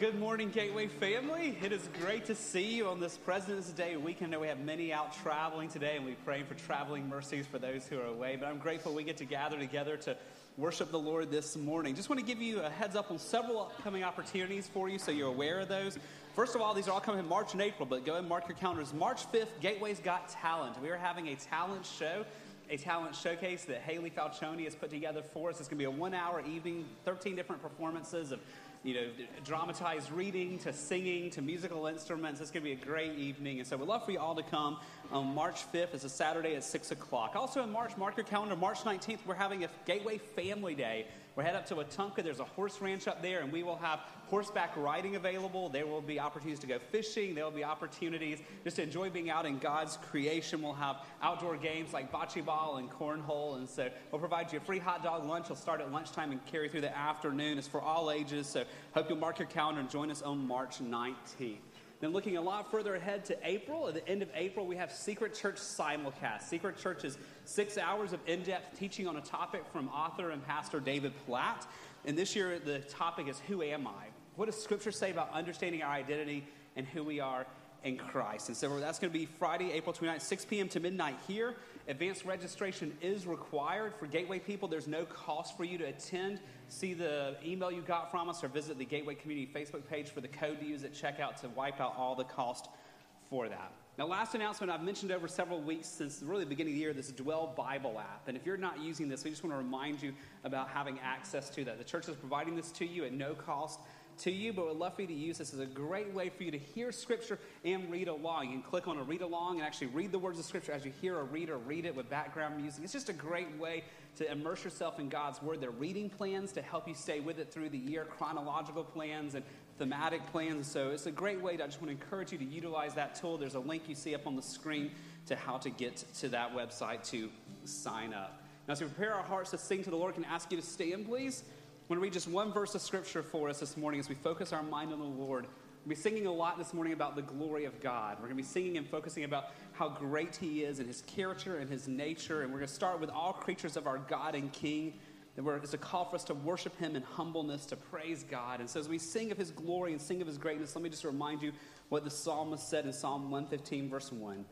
good morning, Gateway family. It is great to see you on this President's Day weekend. We have many out traveling today, and we pray for traveling mercies for those who are away. But I'm grateful we get to gather together to worship the Lord this morning. Just want to give you a heads up on several upcoming opportunities for you so you're aware of those. First of all, these are all coming in March and April, but go and mark your calendars. March 5th, Gateway's Got Talent. We are having a talent show a talent showcase that Haley Falcioni has put together for us. It's going to be a one hour evening, 13 different performances of you know, dramatized reading to singing to musical instruments. It's going to be a great evening. And so we'd love for you all to come on March 5th. It's a Saturday at 6 o'clock. Also in March, mark your calendar, March 19th, we're having a Gateway Family Day. We're headed up to Wetumpka. There's a horse ranch up there, and we will have horseback riding available. There will be opportunities to go fishing. There will be opportunities just to enjoy being out in God's creation. We'll have outdoor games like bocce ball and cornhole. And so we'll provide you a free hot dog lunch. It'll start at lunchtime and carry through the afternoon. It's for all ages. So hope you'll mark your calendar and join us on March 19th. Then, looking a lot further ahead to April, at the end of April, we have Secret Church Simulcast. Secret Church is six hours of in depth teaching on a topic from author and pastor David Platt. And this year, the topic is Who Am I? What does Scripture say about understanding our identity and who we are in Christ? And so that's going to be Friday, April 29th, 6 p.m. to midnight here. Advanced registration is required for Gateway people. There's no cost for you to attend. See the email you got from us or visit the Gateway Community Facebook page for the code to use at checkout to wipe out all the cost for that. Now, last announcement I've mentioned over several weeks since really the beginning of the year this Dwell Bible app. And if you're not using this, we just want to remind you about having access to that. The church is providing this to you at no cost to you, but we'd love for you to use this as a great way for you to hear Scripture and read along. You can click on a read along and actually read the words of Scripture as you hear a reader read it with background music. It's just a great way to immerse yourself in God's Word. There are reading plans to help you stay with it through the year, chronological plans and thematic plans. So it's a great way to, I just want to encourage you to utilize that tool. There's a link you see up on the screen to how to get to that website to sign up. Now, as we prepare our hearts to sing to the Lord, can I ask you to stand, please? Going to read just one verse of scripture for us this morning as we focus our mind on the Lord. We'll be singing a lot this morning about the glory of God. We're going to be singing and focusing about how great He is and His character and His nature. And we're going to start with all creatures of our God and King. And it's a call for us to worship Him in humbleness, to praise God. And so as we sing of His glory and sing of His greatness, let me just remind you what the psalmist said in Psalm 115, verse 1.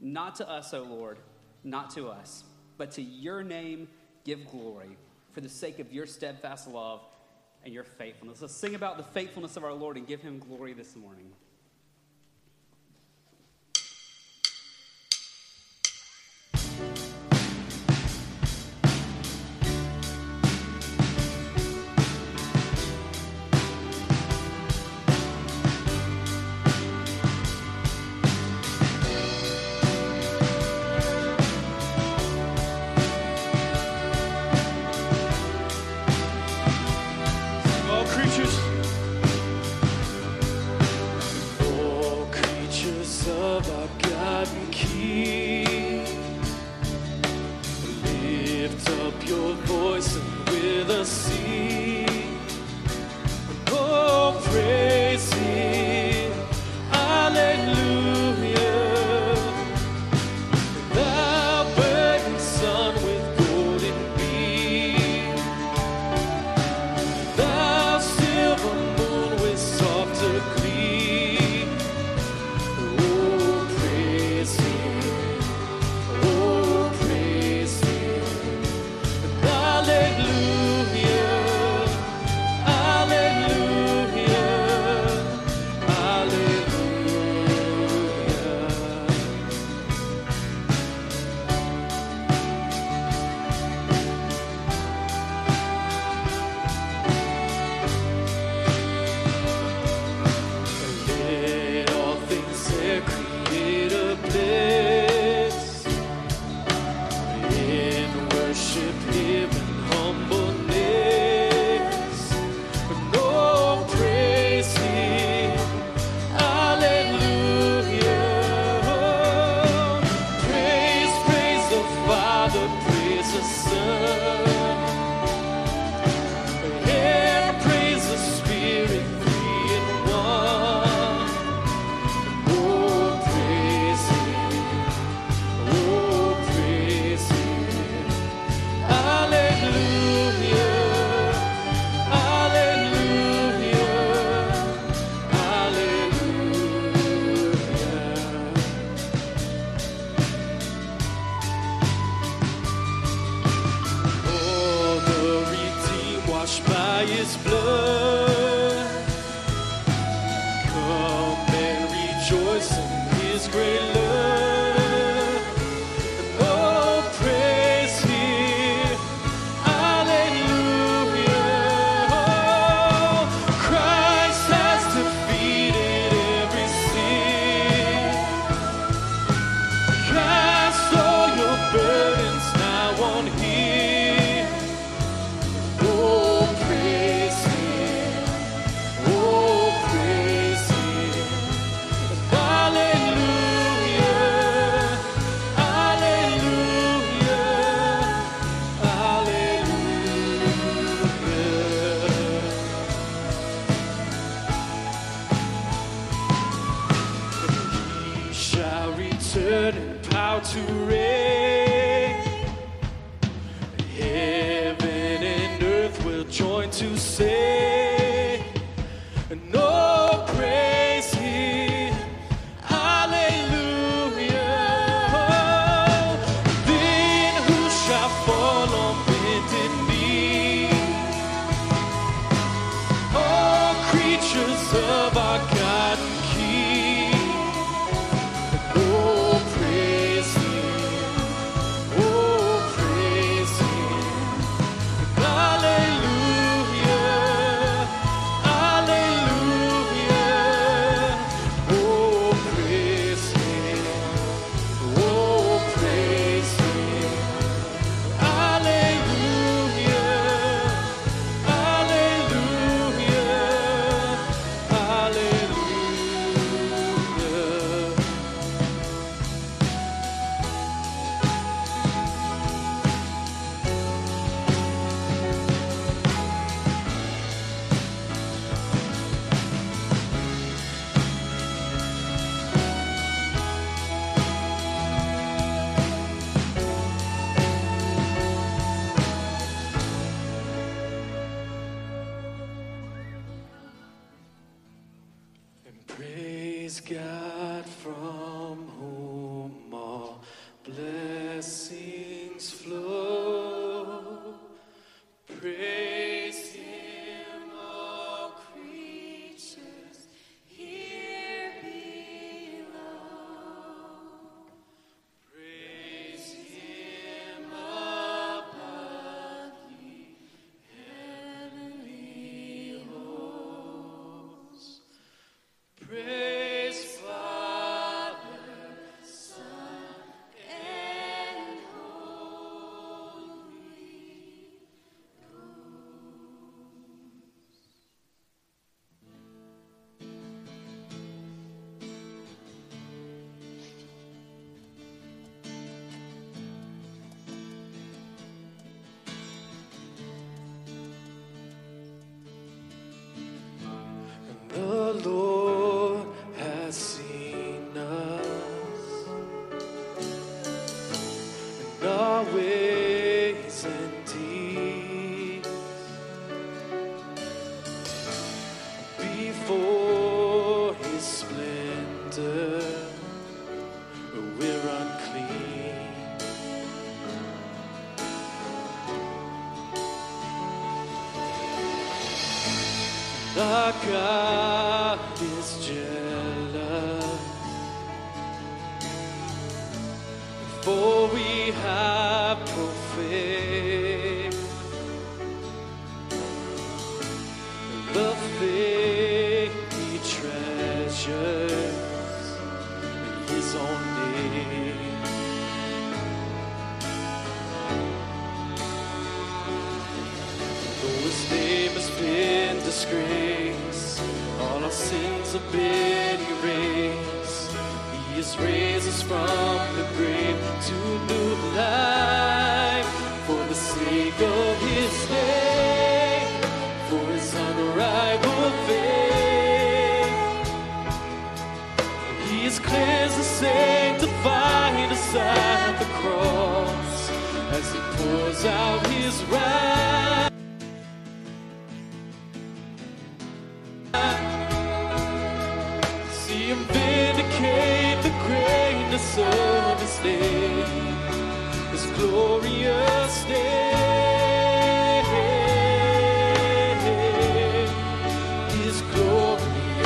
Not to us, O Lord, not to us, but to your name give glory for the sake of your steadfast love and your faithfulness. Let's sing about the faithfulness of our Lord and give him glory this morning. your voice and with a sea.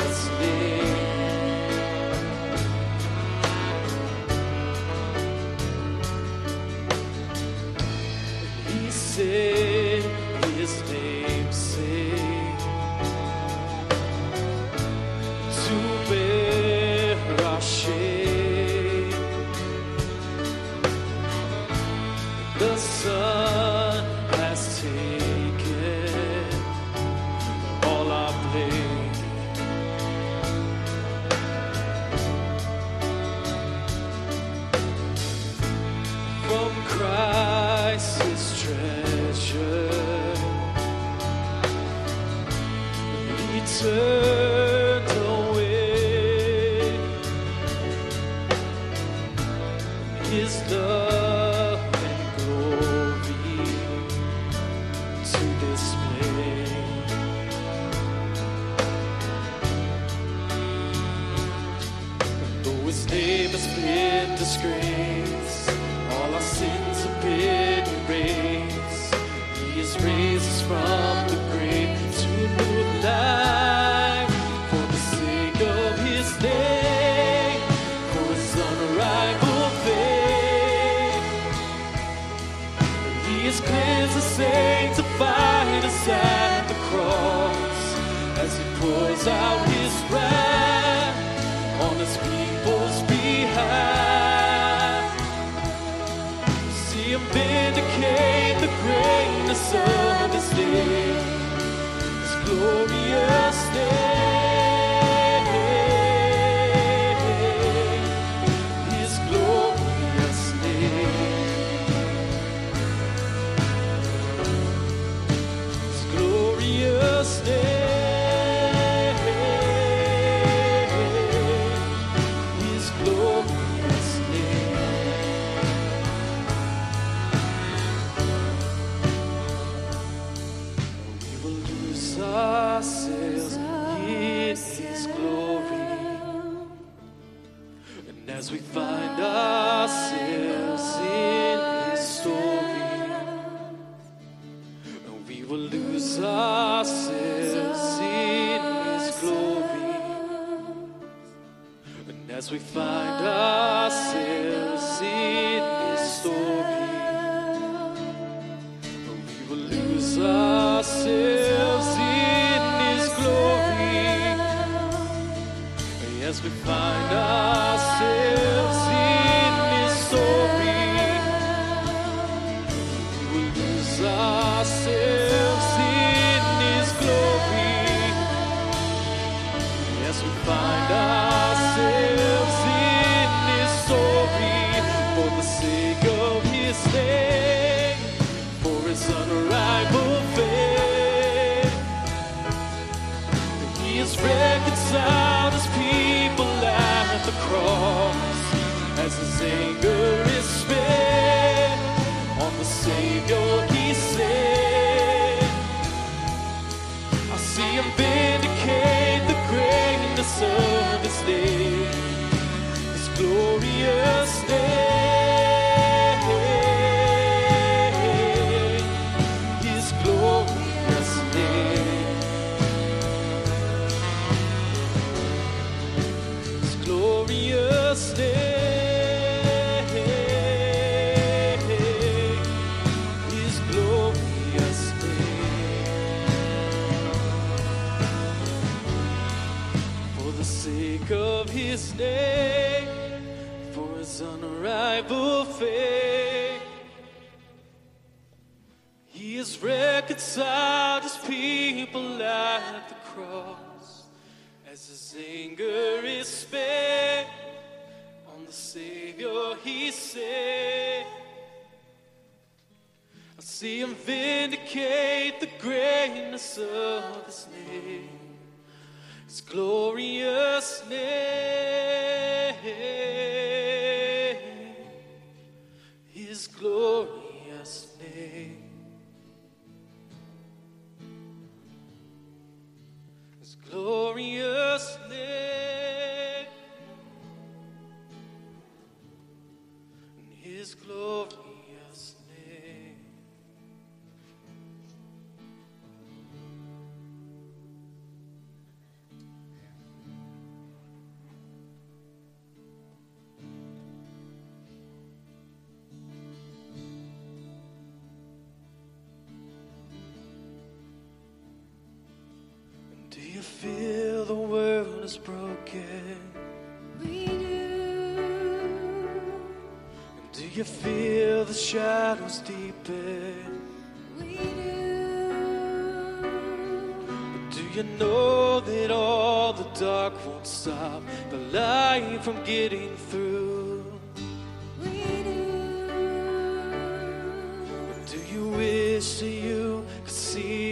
this day. you feel the shadows deepen? We do. But do you know that all the dark won't stop the light from getting through? We do. But do you wish that you could see?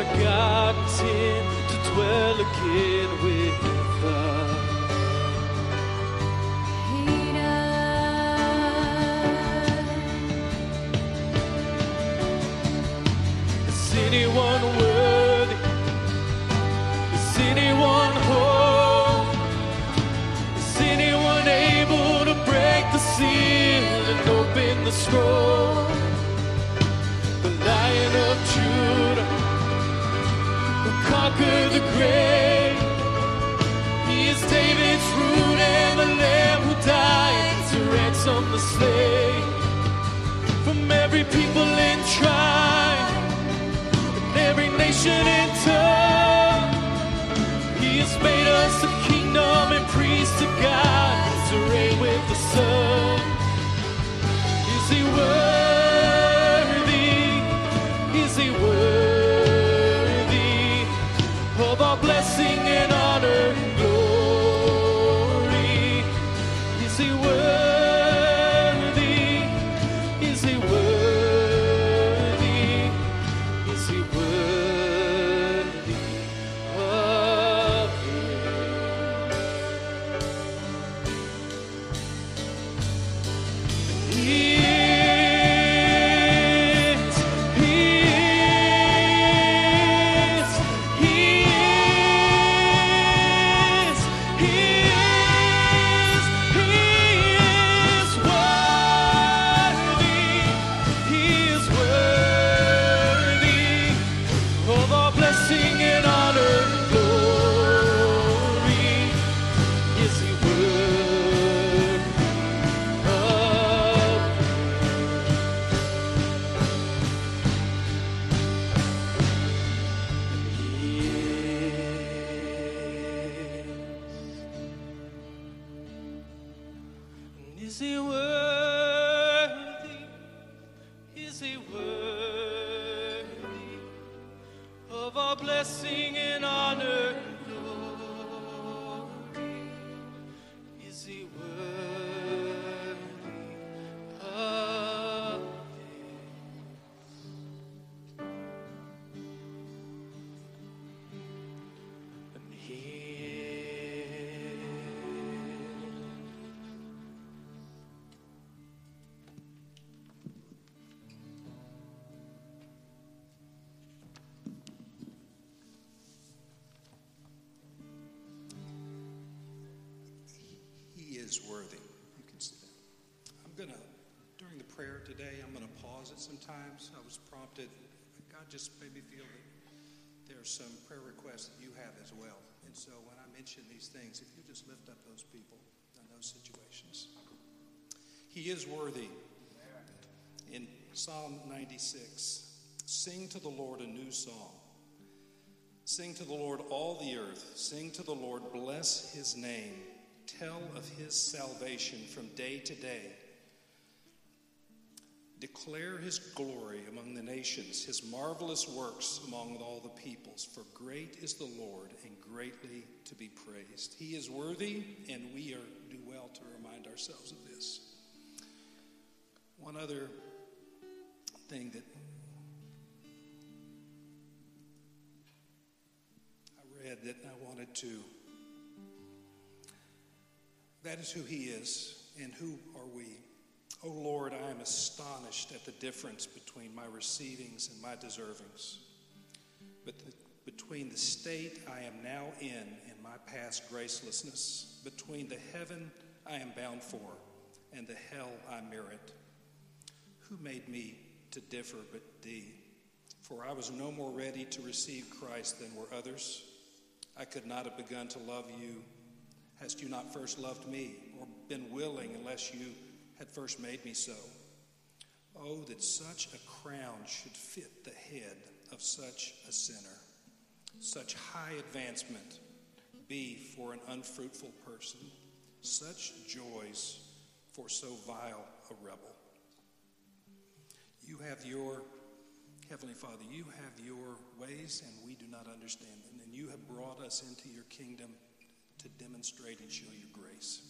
I got in to dwell again with anyone worthy? Is anyone? Is anyone able to break the seal and open the scroll? He is David's root and the lamb who died to ransom the slave. From every people and tribe and every nation and tongue, He has made us a kingdom and priest to God to reign with the Son. Is He worthy? Is worthy. You can sit down. I'm going to, during the prayer today, I'm going to pause it sometimes. I was prompted, God just made me feel that there are some prayer requests that you have as well. And so when I mention these things, if you just lift up those people in those situations. He is worthy. In Psalm 96, sing to the Lord a new song. Sing to the Lord all the earth. Sing to the Lord, bless his name. Tell of his salvation from day to day. Declare his glory among the nations, his marvelous works among all the peoples. For great is the Lord and greatly to be praised. He is worthy, and we are, do well to remind ourselves of this. One other thing that I read that I wanted to. That is who He is, and who are we? Oh Lord, I am astonished at the difference between my receivings and my deservings. But the, between the state I am now in and my past gracelessness, between the heaven I am bound for and the hell I merit. Who made me to differ but thee? For I was no more ready to receive Christ than were others. I could not have begun to love you hast you not first loved me, or been willing unless you had first made me so. Oh, that such a crown should fit the head of such a sinner, such high advancement be for an unfruitful person, such joys for so vile a rebel. You have your, Heavenly Father, you have your ways and we do not understand them. And you have brought us into your kingdom to demonstrate and show your grace.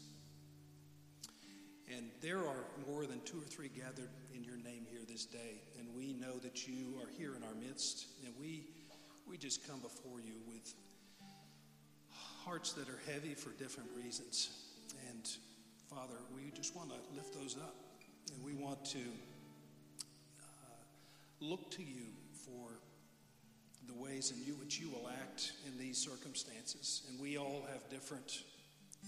And there are more than two or three gathered in your name here this day. And we know that you are here in our midst. And we, we just come before you with hearts that are heavy for different reasons. And Father, we just want to lift those up. And we want to uh, look to you for the ways in which you will act in these circumstances. And we all have different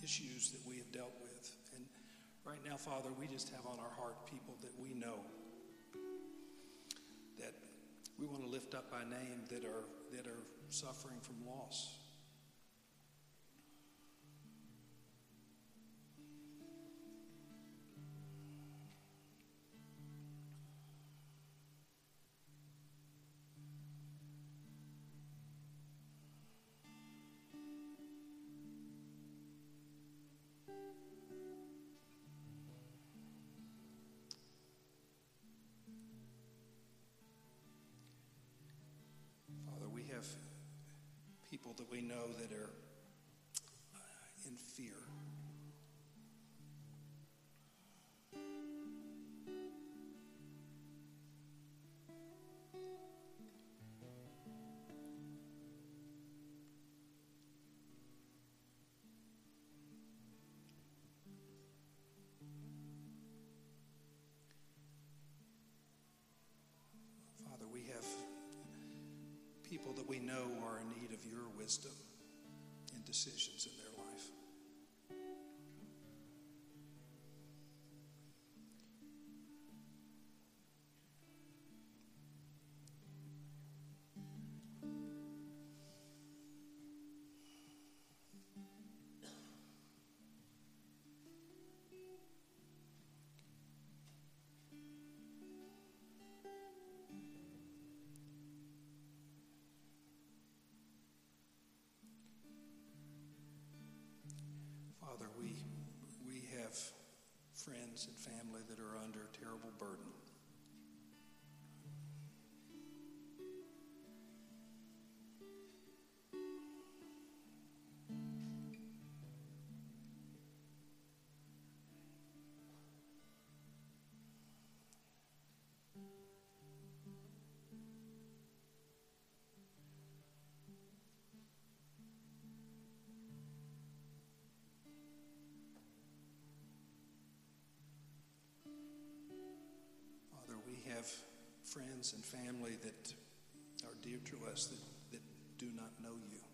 issues that we have dealt with. And right now, Father, we just have on our heart people that we know that we want to lift up by name that are that are suffering from loss. Know that are uh, in fear. Wisdom in decisions in their friends and family that are under terrible burden. Friends and family that are dear to us that, that do not know you.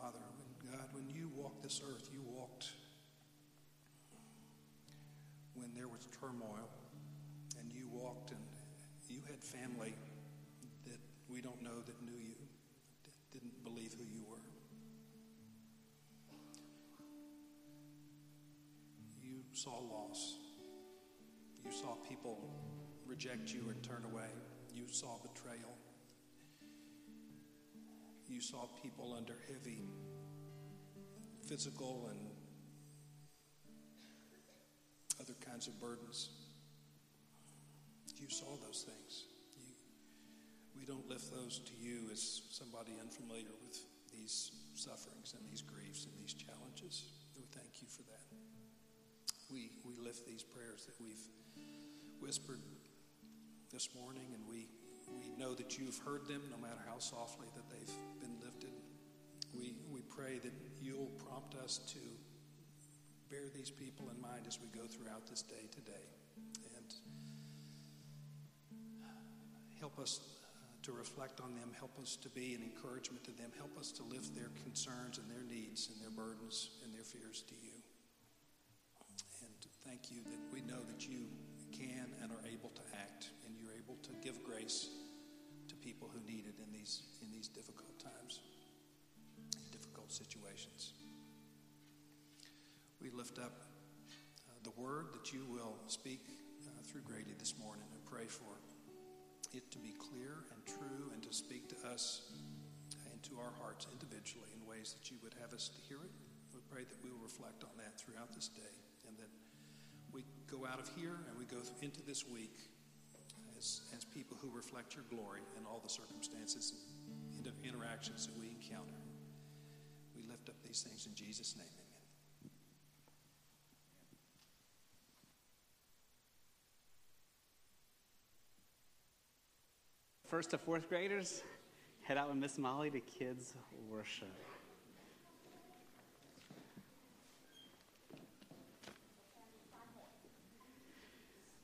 Father, when God, when you walked this earth, you walked when there was turmoil, and you walked and you had family that we don't know that knew you, that didn't believe who you were. You saw loss. You saw people reject you and turn away. You saw betrayal. You saw people under heavy physical and other kinds of burdens. You saw those things. You, we don't lift those to you as somebody unfamiliar with these sufferings and these griefs and these challenges. We thank you for that. We, we lift these prayers that we've whispered this morning, and we, we know that you've heard them no matter how softly that they've been lifted. We, we pray that you'll prompt us to bear these people in mind as we go throughout this day today. And help us uh, to reflect on them, help us to be an encouragement to them, help us to lift their concerns and their needs and their burdens and their fears to you. And thank you that we know that you can and are able to act, and you're able to give grace people who need it in these in these difficult times, difficult situations. We lift up uh, the word that you will speak uh, through Grady this morning and pray for it to be clear and true and to speak to us and to our hearts individually in ways that you would have us to hear it. We pray that we will reflect on that throughout this day and that we go out of here and we go into this week as, as people who reflect your glory in all the circumstances and interactions that we encounter. We lift up these things in Jesus' name. Amen. First to fourth graders, head out with Miss Molly to kids worship.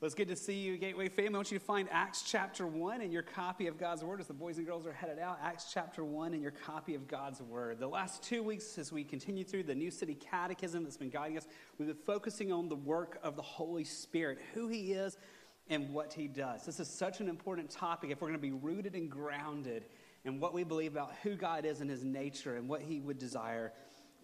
Well, it's good to see you, Gateway family. I want you to find Acts chapter 1 in your copy of God's Word as the boys and girls are headed out. Acts chapter 1 in your copy of God's Word. The last two weeks, as we continue through the New City Catechism that's been guiding us, we've been focusing on the work of the Holy Spirit, who He is, and what He does. This is such an important topic if we're going to be rooted and grounded in what we believe about who God is and His nature and what He would desire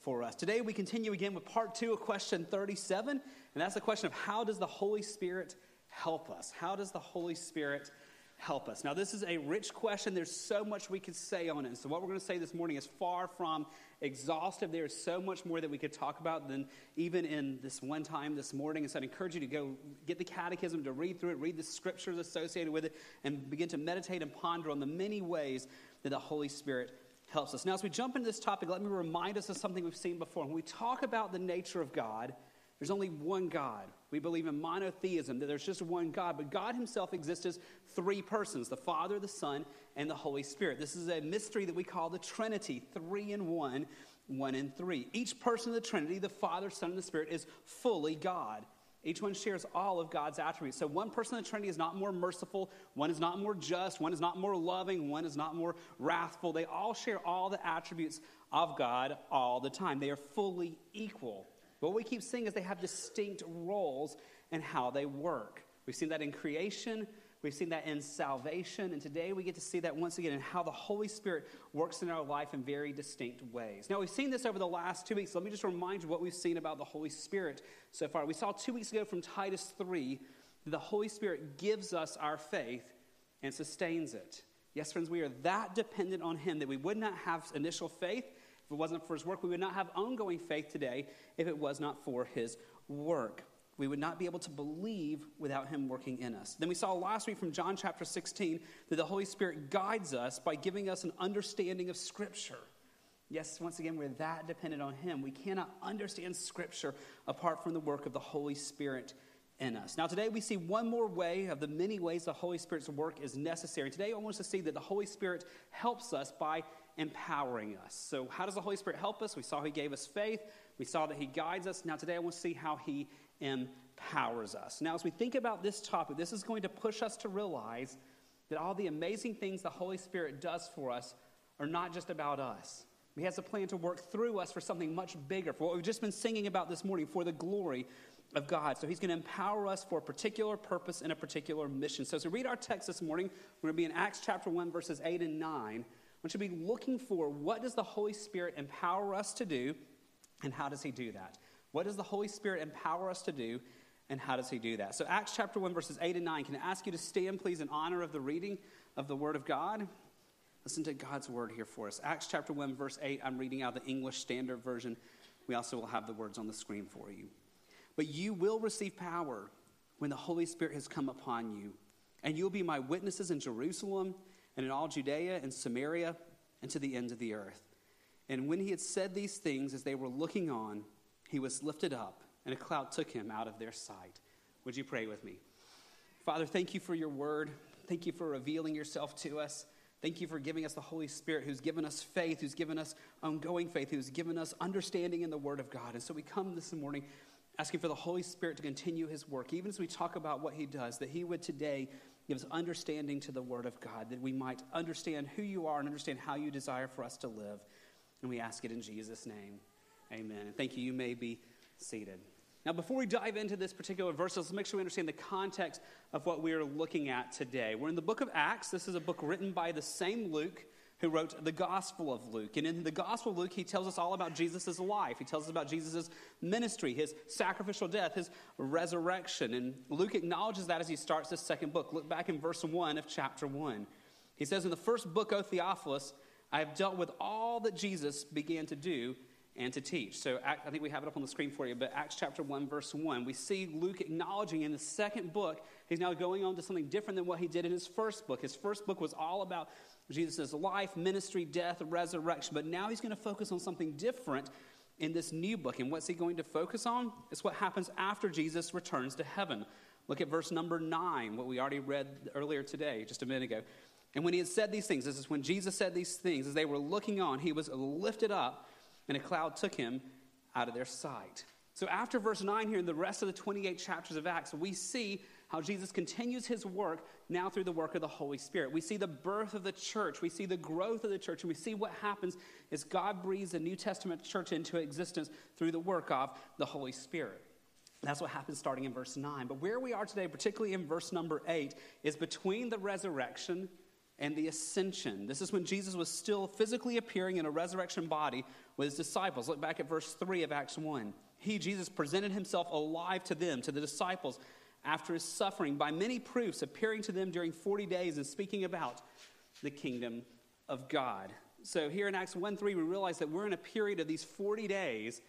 for us. Today, we continue again with part two of question 37, and that's the question of how does the Holy Spirit help us? How does the Holy Spirit help us? Now, this is a rich question. There's so much we could say on it. So, what we're going to say this morning is far from exhaustive. There is so much more that we could talk about than even in this one time this morning. And so, I'd encourage you to go get the catechism, to read through it, read the scriptures associated with it, and begin to meditate and ponder on the many ways that the Holy Spirit helps us. Now, as we jump into this topic, let me remind us of something we've seen before. When we talk about the nature of God, there's only one God. We believe in monotheism, that there's just one God, but God Himself exists as three persons the Father, the Son, and the Holy Spirit. This is a mystery that we call the Trinity three in one, one in three. Each person of the Trinity, the Father, Son, and the Spirit, is fully God. Each one shares all of God's attributes. So one person in the Trinity is not more merciful, one is not more just, one is not more loving, one is not more wrathful. They all share all the attributes of God all the time. They are fully equal. But what we keep seeing is they have distinct roles and how they work. We've seen that in creation, We've seen that in salvation, and today we get to see that once again in how the Holy Spirit works in our life in very distinct ways. Now, we've seen this over the last two weeks. Let me just remind you what we've seen about the Holy Spirit so far. We saw two weeks ago from Titus 3 that the Holy Spirit gives us our faith and sustains it. Yes, friends, we are that dependent on Him that we would not have initial faith if it wasn't for His work. We would not have ongoing faith today if it was not for His work we would not be able to believe without him working in us. Then we saw last week from John chapter 16 that the Holy Spirit guides us by giving us an understanding of Scripture. Yes, once again, we're that dependent on him. We cannot understand Scripture apart from the work of the Holy Spirit in us. Now, today we see one more way of the many ways the Holy Spirit's work is necessary. Today I want us to see that the Holy Spirit helps us by empowering us. So, how does the Holy Spirit help us? We saw He gave us faith, we saw that He guides us. Now, today I want to see how He empowers us. Now, as we think about this topic, this is going to push us to realize that all the amazing things the Holy Spirit does for us are not just about us. He has a plan to work through us for something much bigger, for what we've just been singing about this morning, for the glory of God. So he's going to empower us for a particular purpose and a particular mission. So as we read our text this morning, we're going to be in Acts chapter 1, verses 8 and 9. We should be looking for what does the Holy Spirit empower us to do, and how does he do that? What does the Holy Spirit empower us to do, and how does He do that? So, Acts chapter 1, verses 8 and 9. Can I ask you to stand, please, in honor of the reading of the Word of God? Listen to God's Word here for us. Acts chapter 1, verse 8. I'm reading out the English Standard Version. We also will have the words on the screen for you. But you will receive power when the Holy Spirit has come upon you, and you'll be my witnesses in Jerusalem and in all Judea and Samaria and to the ends of the earth. And when he had said these things, as they were looking on, he was lifted up, and a cloud took him out of their sight. Would you pray with me? Father, thank you for your word. Thank you for revealing yourself to us. Thank you for giving us the Holy Spirit who's given us faith, who's given us ongoing faith, who's given us understanding in the Word of God. And so we come this morning asking for the Holy Spirit to continue His work, even as we talk about what He does, that He would today give us understanding to the Word of God, that we might understand who you are and understand how you desire for us to live. And we ask it in Jesus' name. Amen. And thank you. You may be seated. Now, before we dive into this particular verse, let's make sure we understand the context of what we are looking at today. We're in the book of Acts. This is a book written by the same Luke who wrote the Gospel of Luke. And in the Gospel of Luke, he tells us all about Jesus' life. He tells us about Jesus' ministry, his sacrificial death, his resurrection. And Luke acknowledges that as he starts this second book. Look back in verse 1 of chapter 1. He says, In the first book, O Theophilus, I have dealt with all that Jesus began to do and to teach. So I think we have it up on the screen for you, but Acts chapter 1, verse 1, we see Luke acknowledging in the second book, he's now going on to something different than what he did in his first book. His first book was all about Jesus' life, ministry, death, resurrection, but now he's going to focus on something different in this new book. And what's he going to focus on? It's what happens after Jesus returns to heaven. Look at verse number 9, what we already read earlier today, just a minute ago. And when he had said these things, this is when Jesus said these things, as they were looking on, he was lifted up and a cloud took him out of their sight. So, after verse 9 here, in the rest of the 28 chapters of Acts, we see how Jesus continues his work now through the work of the Holy Spirit. We see the birth of the church, we see the growth of the church, and we see what happens as God breathes the New Testament church into existence through the work of the Holy Spirit. That's what happens starting in verse 9. But where we are today, particularly in verse number 8, is between the resurrection and the ascension. This is when Jesus was still physically appearing in a resurrection body with his disciples. Look back at verse 3 of Acts 1. He, Jesus, presented himself alive to them, to the disciples, after his suffering, by many proofs, appearing to them during 40 days and speaking about the kingdom of God. So here in Acts 1 3, we realize that we're in a period of these 40 days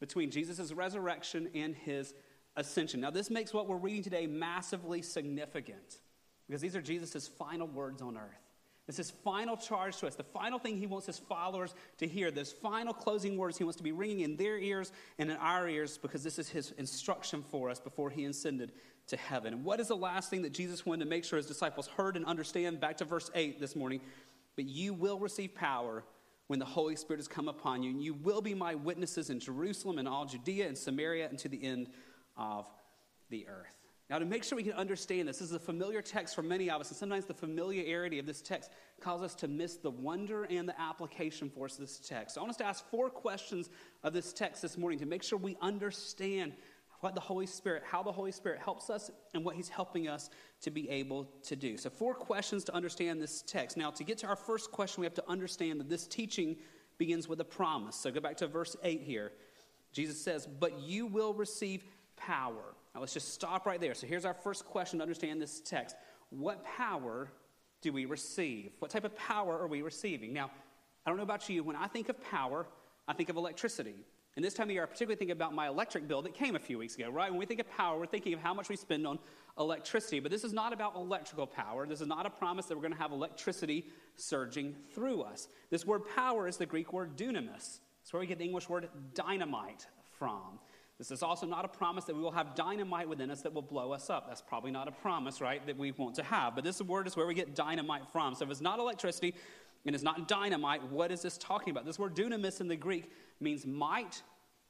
between Jesus' resurrection and his ascension. Now, this makes what we're reading today massively significant because these are Jesus' final words on earth. This is final charge to us, the final thing he wants his followers to hear, those final closing words he wants to be ringing in their ears and in our ears, because this is his instruction for us before he ascended to heaven. And what is the last thing that Jesus wanted to make sure his disciples heard and understand? Back to verse 8 this morning. But you will receive power when the Holy Spirit has come upon you, and you will be my witnesses in Jerusalem and all Judea and Samaria and to the end of the earth. Now, to make sure we can understand this, this is a familiar text for many of us, and sometimes the familiarity of this text causes us to miss the wonder and the application for us of this text. So, I want us to ask four questions of this text this morning to make sure we understand what the Holy Spirit, how the Holy Spirit helps us, and what He's helping us to be able to do. So, four questions to understand this text. Now, to get to our first question, we have to understand that this teaching begins with a promise. So, go back to verse 8 here. Jesus says, But you will receive power. Now let's just stop right there. So here's our first question to understand this text. What power do we receive? What type of power are we receiving? Now, I don't know about you, when I think of power, I think of electricity. And this time of year, I particularly think about my electric bill that came a few weeks ago, right? When we think of power, we're thinking of how much we spend on electricity. But this is not about electrical power. This is not a promise that we're going to have electricity surging through us. This word power is the Greek word dunamis. It's where we get the English word dynamite from. This is also not a promise that we will have dynamite within us that will blow us up. That's probably not a promise, right, that we want to have. But this word is where we get dynamite from. So if it's not electricity and it's not dynamite, what is this talking about? This word dunamis in the Greek means might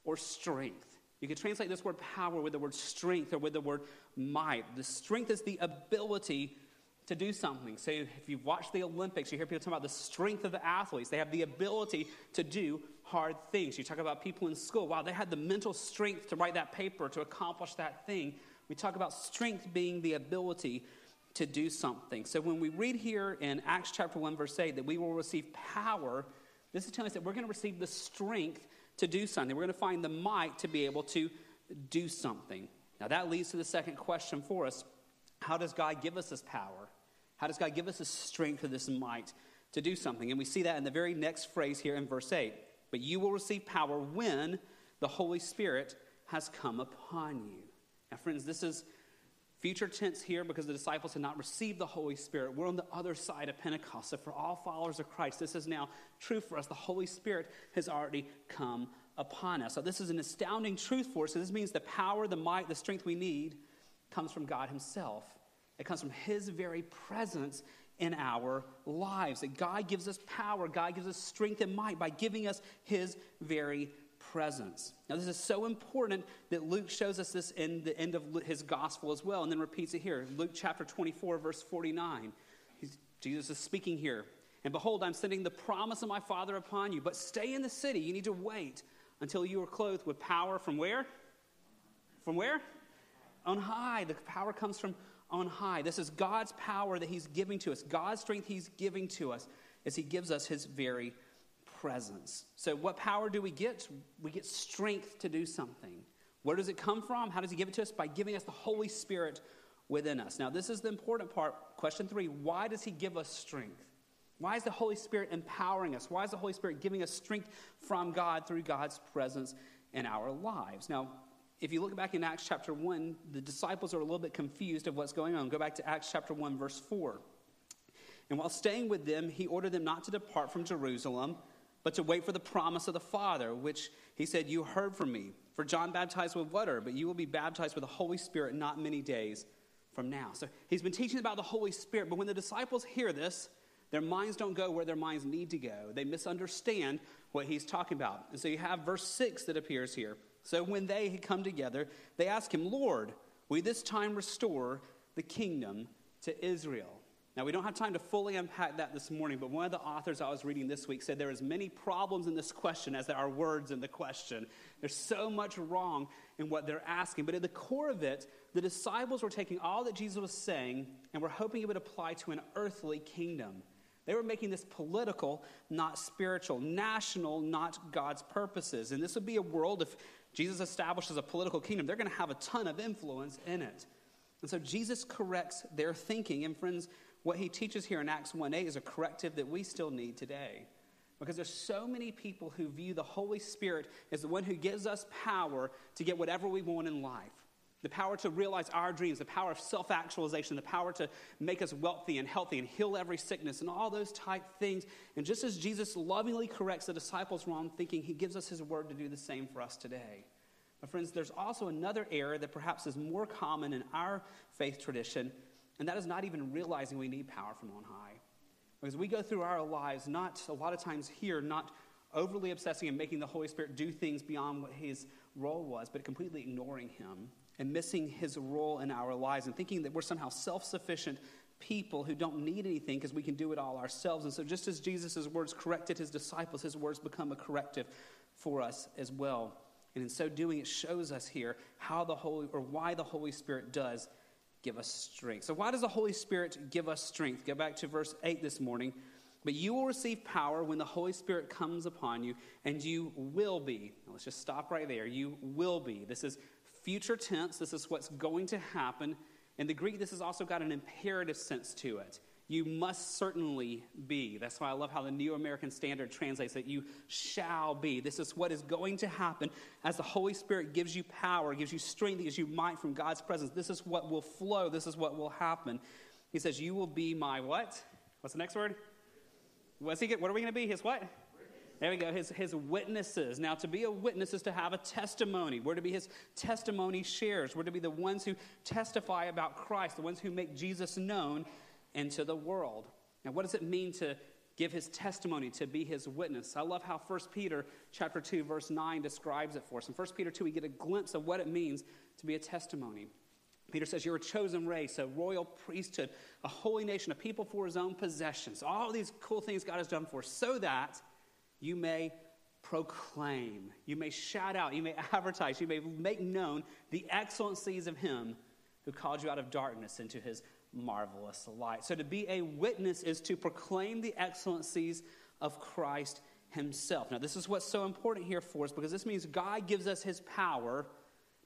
or strength. You could translate this word power with the word strength or with the word might. The strength is the ability to do something. So if you've watched the Olympics, you hear people talk about the strength of the athletes. They have the ability to do hard things. You talk about people in school. Wow, they had the mental strength to write that paper, to accomplish that thing. We talk about strength being the ability to do something. So when we read here in Acts chapter 1, verse 8, that we will receive power, this is telling us that we're going to receive the strength to do something. We're going to find the might to be able to do something. Now that leads to the second question for us. How does God give us this power? How does God give us this strength or this might to do something? And we see that in the very next phrase here in verse 8. But you will receive power when the Holy Spirit has come upon you. Now, friends, this is future tense here because the disciples had not received the Holy Spirit. We're on the other side of Pentecost. So, for all followers of Christ, this is now true for us. The Holy Spirit has already come upon us. So, this is an astounding truth for us. So, this means the power, the might, the strength we need comes from God Himself. It comes from His very presence in our lives. That God gives us power, God gives us strength and might by giving us His very presence. Now, this is so important that Luke shows us this in the end of his gospel as well, and then repeats it here. Luke chapter 24, verse 49. He's, Jesus is speaking here. And behold, I'm sending the promise of my Father upon you, but stay in the city. You need to wait until you are clothed with power from where? From where? On high. The power comes from on high. This is God's power that He's giving to us, God's strength He's giving to us as He gives us His very presence. So, what power do we get? We get strength to do something. Where does it come from? How does He give it to us? By giving us the Holy Spirit within us. Now, this is the important part. Question three why does He give us strength? Why is the Holy Spirit empowering us? Why is the Holy Spirit giving us strength from God through God's presence in our lives? Now, if you look back in Acts chapter 1, the disciples are a little bit confused of what's going on. Go back to Acts chapter 1, verse 4. And while staying with them, he ordered them not to depart from Jerusalem, but to wait for the promise of the Father, which he said, You heard from me. For John baptized with water, but you will be baptized with the Holy Spirit not many days from now. So he's been teaching about the Holy Spirit, but when the disciples hear this, their minds don't go where their minds need to go. They misunderstand what he's talking about. And so you have verse 6 that appears here. So when they had come together, they asked him, Lord, will this time restore the kingdom to Israel? Now, we don't have time to fully unpack that this morning, but one of the authors I was reading this week said there is many problems in this question as there are words in the question. There's so much wrong in what they're asking. But at the core of it, the disciples were taking all that Jesus was saying and were hoping it would apply to an earthly kingdom. They were making this political, not spiritual, national, not God's purposes. And this would be a world, if Jesus establishes a political kingdom, they're going to have a ton of influence in it. And so Jesus corrects their thinking. And friends, what he teaches here in Acts 1 8 is a corrective that we still need today. Because there's so many people who view the Holy Spirit as the one who gives us power to get whatever we want in life the power to realize our dreams, the power of self actualization, the power to make us wealthy and healthy and heal every sickness, and all those type things. And just as Jesus lovingly corrects the disciples' wrong thinking, he gives us his word to do the same for us today. But, friends, there's also another error that perhaps is more common in our faith tradition, and that is not even realizing we need power from on high. Because we go through our lives, not a lot of times here, not overly obsessing and making the Holy Spirit do things beyond what his role was, but completely ignoring him and missing his role in our lives and thinking that we're somehow self sufficient people who don't need anything because we can do it all ourselves. And so, just as Jesus' words corrected his disciples, his words become a corrective for us as well. And in so doing, it shows us here how the Holy, or why the Holy Spirit does give us strength. So, why does the Holy Spirit give us strength? Go back to verse 8 this morning. But you will receive power when the Holy Spirit comes upon you, and you will be. Now, let's just stop right there. You will be. This is future tense. This is what's going to happen. In the Greek, this has also got an imperative sense to it. You must certainly be. That's why I love how the New American Standard translates that you shall be. This is what is going to happen as the Holy Spirit gives you power, gives you strength, gives you might from God's presence. This is what will flow. This is what will happen. He says, You will be my what? What's the next word? What's he get? What are we going to be? His what? There we go. His, his witnesses. Now, to be a witness is to have a testimony. We're to be his testimony sharers. We're to be the ones who testify about Christ, the ones who make Jesus known into the world. Now, what does it mean to give his testimony, to be his witness? I love how 1 Peter chapter 2, verse 9 describes it for us. In 1 Peter 2, we get a glimpse of what it means to be a testimony. Peter says, You're a chosen race, a royal priesthood, a holy nation, a people for his own possessions. All these cool things God has done for us, so that you may proclaim, you may shout out, you may advertise, you may make known the excellencies of him who called you out of darkness into his marvelous light. So to be a witness is to proclaim the excellencies of Christ himself. Now, this is what's so important here for us because this means God gives us his power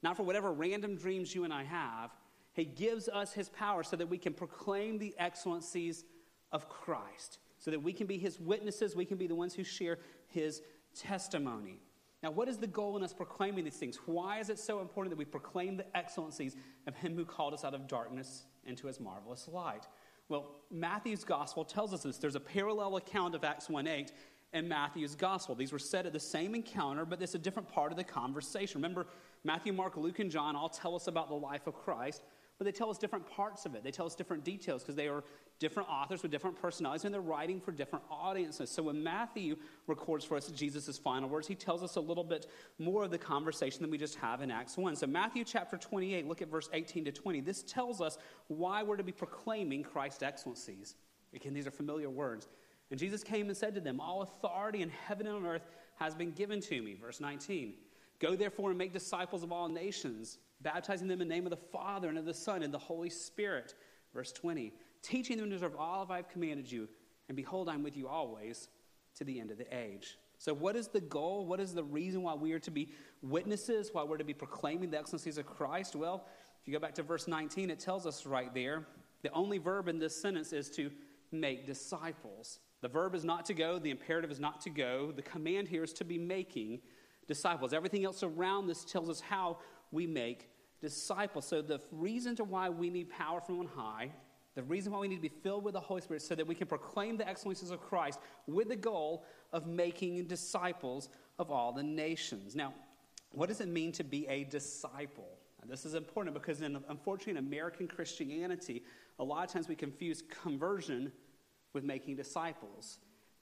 not for whatever random dreams you and I have. He gives us his power so that we can proclaim the excellencies of Christ, so that we can be his witnesses, we can be the ones who share his testimony. Now, what is the goal in us proclaiming these things? Why is it so important that we proclaim the excellencies of him who called us out of darkness into his marvelous light? Well, Matthew's gospel tells us this. There's a parallel account of Acts 1 8 in Matthew's gospel. These were said at the same encounter, but it's a different part of the conversation. Remember, Matthew, Mark, Luke, and John all tell us about the life of Christ, but they tell us different parts of it. They tell us different details because they are different authors with different personalities and they're writing for different audiences. So when Matthew records for us Jesus' final words, he tells us a little bit more of the conversation than we just have in Acts 1. So Matthew chapter 28, look at verse 18 to 20. This tells us why we're to be proclaiming Christ's excellencies. Again, these are familiar words. And Jesus came and said to them, All authority in heaven and on earth has been given to me. Verse 19. Go therefore and make disciples of all nations, baptizing them in the name of the Father and of the Son and the Holy Spirit. Verse 20. Teaching them to observe all that I have commanded you, and behold, I'm with you always to the end of the age. So, what is the goal? What is the reason why we are to be witnesses, why we're to be proclaiming the excellencies of Christ? Well, if you go back to verse 19, it tells us right there the only verb in this sentence is to make disciples. The verb is not to go, the imperative is not to go. The command here is to be making disciples. Everything else around this tells us how we make disciples. So, the reason to why we need power from on high, the reason why we need to be filled with the Holy Spirit, so that we can proclaim the excellencies of Christ with the goal of making disciples of all the nations. Now, what does it mean to be a disciple? Now, this is important because, in, unfortunately, in American Christianity, a lot of times we confuse conversion with making disciples.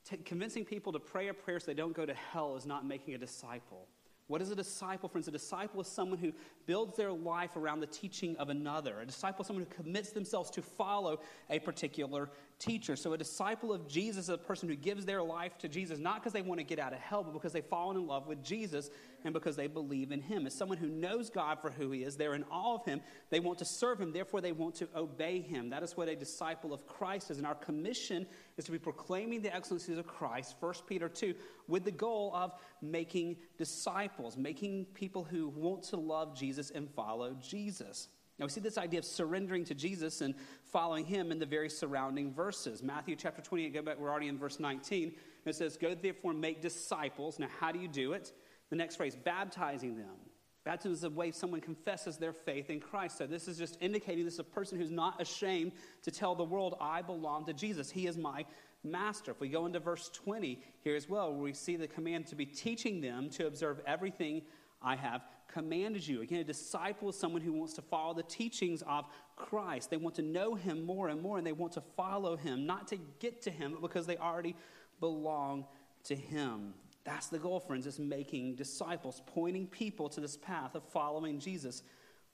T- convincing people to pray a prayer so they don't go to hell is not making a disciple. What is a disciple, friends? A disciple is someone who builds their life around the teaching of another. A disciple is someone who commits themselves to follow a particular teacher. So, a disciple of Jesus is a person who gives their life to Jesus, not because they want to get out of hell, but because they've fallen in love with Jesus and because they believe in Him. It's someone who knows God for who He is. They're in awe of Him. They want to serve Him. Therefore, they want to obey Him. That is what a disciple of Christ is. And our commission is to be proclaiming the excellencies of Christ, 1 Peter 2, with the goal of making disciples, making people who want to love Jesus and follow Jesus. Now we see this idea of surrendering to Jesus and following him in the very surrounding verses. Matthew chapter 28, go back, we're already in verse 19. It says, Go therefore make disciples. Now, how do you do it? The next phrase, baptizing them. Baptism is a way someone confesses their faith in Christ. So this is just indicating this is a person who's not ashamed to tell the world, I belong to Jesus. He is my master. If we go into verse 20 here as well, where we see the command to be teaching them to observe everything I have commanded you. Again, a disciple is someone who wants to follow the teachings of Christ. They want to know him more and more, and they want to follow him, not to get to him, but because they already belong to him. That's the goal, friends, is making disciples, pointing people to this path of following Jesus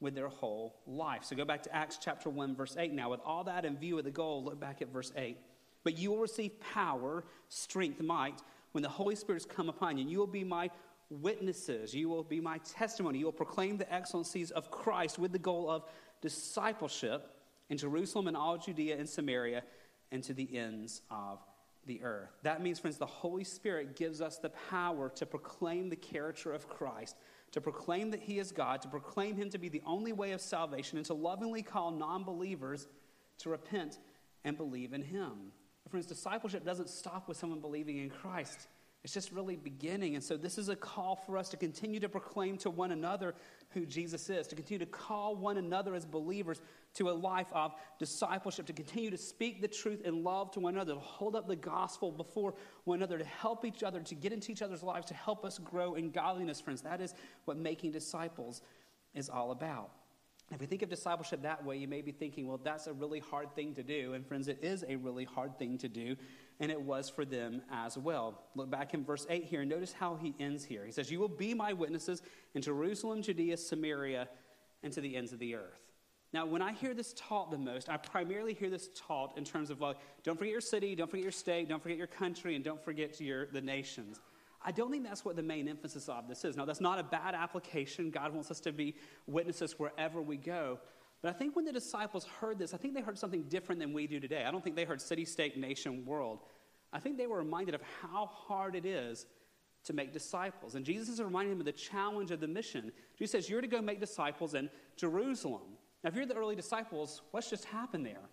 with their whole life. So go back to Acts chapter 1, verse 8 now. With all that in view of the goal, look back at verse 8. But you will receive power, strength, might, when the Holy Spirit has come upon you. You will be my witnesses. You will be my testimony. You will proclaim the excellencies of Christ with the goal of discipleship in Jerusalem and all Judea and Samaria and to the ends of the earth. That means, friends, the Holy Spirit gives us the power to proclaim the character of Christ, to proclaim that He is God, to proclaim Him to be the only way of salvation, and to lovingly call non believers to repent and believe in Him. Friends, discipleship doesn't stop with someone believing in Christ. It's just really beginning. And so, this is a call for us to continue to proclaim to one another who Jesus is, to continue to call one another as believers to a life of discipleship, to continue to speak the truth in love to one another, to hold up the gospel before one another, to help each other, to get into each other's lives, to help us grow in godliness, friends. That is what making disciples is all about. If we think of discipleship that way, you may be thinking, well, that's a really hard thing to do. And friends, it is a really hard thing to do, and it was for them as well. Look back in verse 8 here and notice how he ends here. He says, You will be my witnesses in Jerusalem, Judea, Samaria, and to the ends of the earth. Now, when I hear this taught the most, I primarily hear this taught in terms of like, don't forget your city, don't forget your state, don't forget your country, and don't forget your, the nations. I don't think that's what the main emphasis of this is. Now, that's not a bad application. God wants us to be witnesses wherever we go. But I think when the disciples heard this, I think they heard something different than we do today. I don't think they heard city, state, nation, world. I think they were reminded of how hard it is to make disciples. And Jesus is reminding them of the challenge of the mission. Jesus says, You're to go make disciples in Jerusalem. Now, if you're the early disciples, what's just happened there?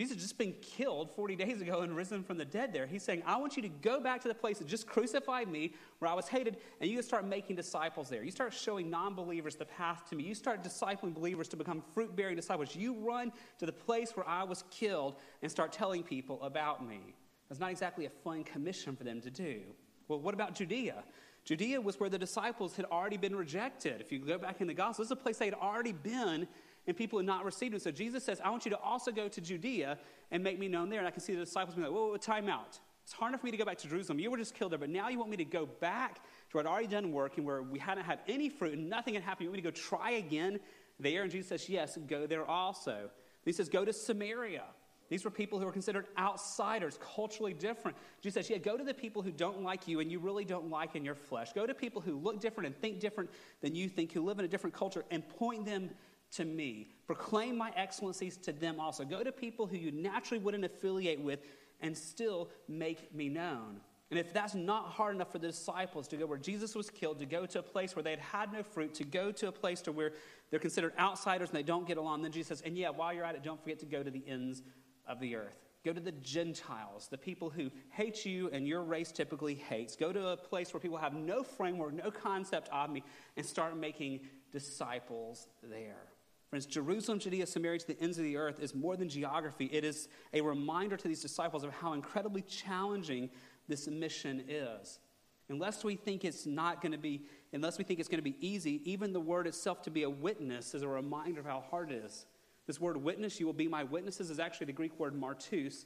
Jesus just been killed 40 days ago and risen from the dead there. He's saying, I want you to go back to the place that just crucified me, where I was hated, and you start making disciples there. You start showing non believers the path to me. You start discipling believers to become fruit bearing disciples. You run to the place where I was killed and start telling people about me. That's not exactly a fun commission for them to do. Well, what about Judea? Judea was where the disciples had already been rejected. If you go back in the Gospel, this is a place they had already been and people had not received him. So Jesus says, I want you to also go to Judea and make me known there. And I can see the disciples being like, whoa, whoa, time out. It's hard enough for me to go back to Jerusalem. You were just killed there, but now you want me to go back to where I'd already done work and where we hadn't had any fruit and nothing had happened. You want me to go try again there? And Jesus says, Yes, go there also. And he says, Go to Samaria. These were people who were considered outsiders, culturally different. Jesus says, Yeah, go to the people who don't like you and you really don't like in your flesh. Go to people who look different and think different than you think, who live in a different culture, and point them to me. Proclaim my excellencies to them also. Go to people who you naturally wouldn't affiliate with and still make me known. And if that's not hard enough for the disciples to go where Jesus was killed, to go to a place where they had had no fruit, to go to a place to where they're considered outsiders and they don't get along, then Jesus says, and yeah, while you're at it, don't forget to go to the ends of the earth. Go to the Gentiles, the people who hate you and your race typically hates. Go to a place where people have no framework, no concept of me, and start making disciples there. Friends, Jerusalem, Judea, Samaria to the ends of the earth is more than geography. It is a reminder to these disciples of how incredibly challenging this mission is. Unless we think it's not going to be, unless we think it's going to be easy, even the word itself to be a witness is a reminder of how hard it is. This word witness, you will be my witnesses, is actually the Greek word martus,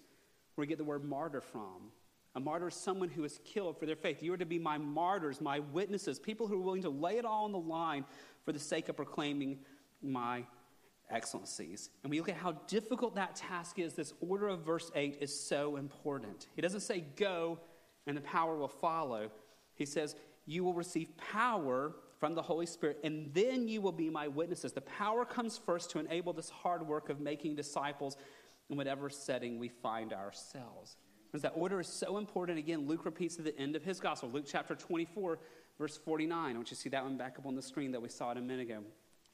where we get the word martyr from. A martyr is someone who is killed for their faith. You are to be my martyrs, my witnesses, people who are willing to lay it all on the line for the sake of proclaiming my excellencies. And we look at how difficult that task is. This order of verse 8 is so important. He doesn't say go and the power will follow. He says, You will receive power from the Holy Spirit, and then you will be my witnesses. The power comes first to enable this hard work of making disciples in whatever setting we find ourselves. That order is so important. Again, Luke repeats at the end of his gospel, Luke chapter 24, verse 49. I want you to see that one back up on the screen that we saw it a minute ago.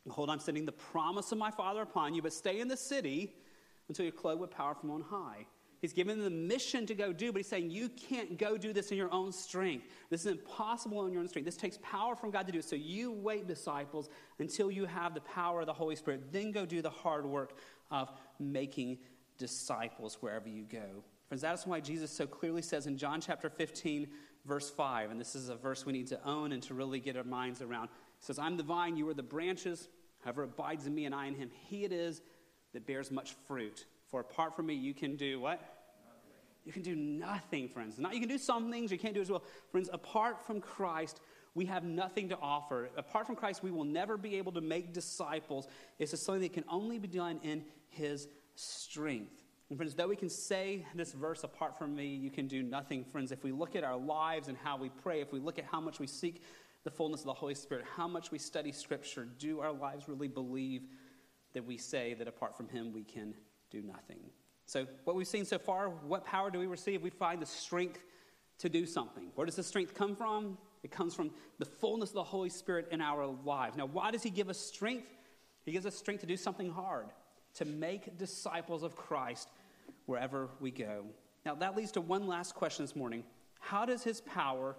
Behold, I'm sending the promise of my Father upon you, but stay in the city until you're clothed with power from on high. He's given them the mission to go do, but he's saying you can't go do this in your own strength. This is impossible in your own strength. This takes power from God to do it. So you wait, disciples, until you have the power of the Holy Spirit. Then go do the hard work of making disciples wherever you go. Friends, that's why Jesus so clearly says in John chapter 15, verse 5, and this is a verse we need to own and to really get our minds around. Says, I'm the vine, you are the branches. Whoever abides in me and I in him, he it is that bears much fruit. For apart from me, you can do what? You can do nothing, friends. Not you can do some things, you can't do as well. Friends, apart from Christ, we have nothing to offer. Apart from Christ, we will never be able to make disciples. It's just something that can only be done in His strength. And friends, though we can say this verse, apart from me, you can do nothing, friends, if we look at our lives and how we pray, if we look at how much we seek the fullness of the Holy Spirit, how much we study Scripture, do our lives really believe that we say that apart from Him we can do nothing? So, what we've seen so far, what power do we receive? We find the strength to do something. Where does the strength come from? It comes from the fullness of the Holy Spirit in our lives. Now, why does He give us strength? He gives us strength to do something hard, to make disciples of Christ wherever we go. Now, that leads to one last question this morning How does His power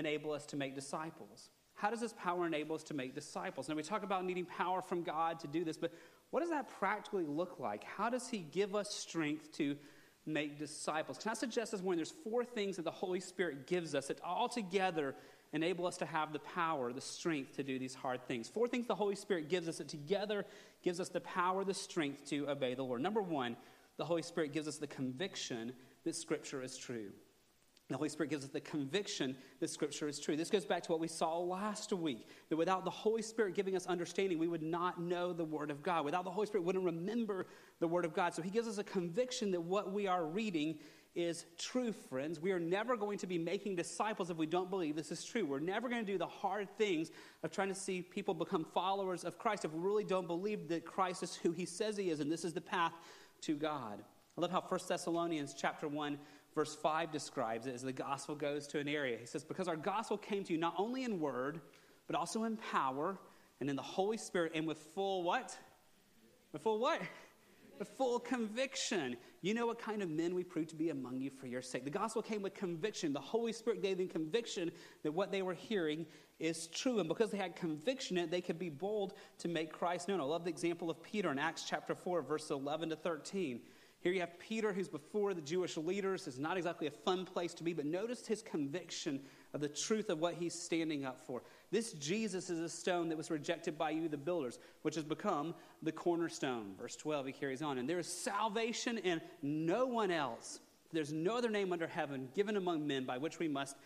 enable us to make disciples? How does this power enable us to make disciples? Now, we talk about needing power from God to do this, but what does that practically look like? How does He give us strength to make disciples? Can I suggest this morning there's four things that the Holy Spirit gives us that all together enable us to have the power, the strength to do these hard things. Four things the Holy Spirit gives us that together gives us the power, the strength to obey the Lord. Number one, the Holy Spirit gives us the conviction that Scripture is true. The Holy Spirit gives us the conviction that Scripture is true. This goes back to what we saw last week that without the Holy Spirit giving us understanding, we would not know the Word of God. Without the Holy Spirit, we wouldn't remember the Word of God. So He gives us a conviction that what we are reading is true, friends. We are never going to be making disciples if we don't believe this is true. We're never going to do the hard things of trying to see people become followers of Christ if we really don't believe that Christ is who He says He is and this is the path to God. I love how 1 Thessalonians chapter 1 verse 5 describes it as the gospel goes to an area. He says, Because our gospel came to you not only in word, but also in power and in the Holy Spirit and with full what? With full what? With full conviction. You know what kind of men we proved to be among you for your sake. The gospel came with conviction. The Holy Spirit gave them conviction that what they were hearing is true. And because they had conviction in it, they could be bold to make Christ known. I love the example of Peter in Acts chapter 4, verse 11 to 13. Here you have Peter, who's before the Jewish leaders. It's not exactly a fun place to be, but notice his conviction of the truth of what he's standing up for. This Jesus is a stone that was rejected by you, the builders, which has become the cornerstone. Verse 12, he carries on. And there is salvation in no one else. There's no other name under heaven given among men by which we must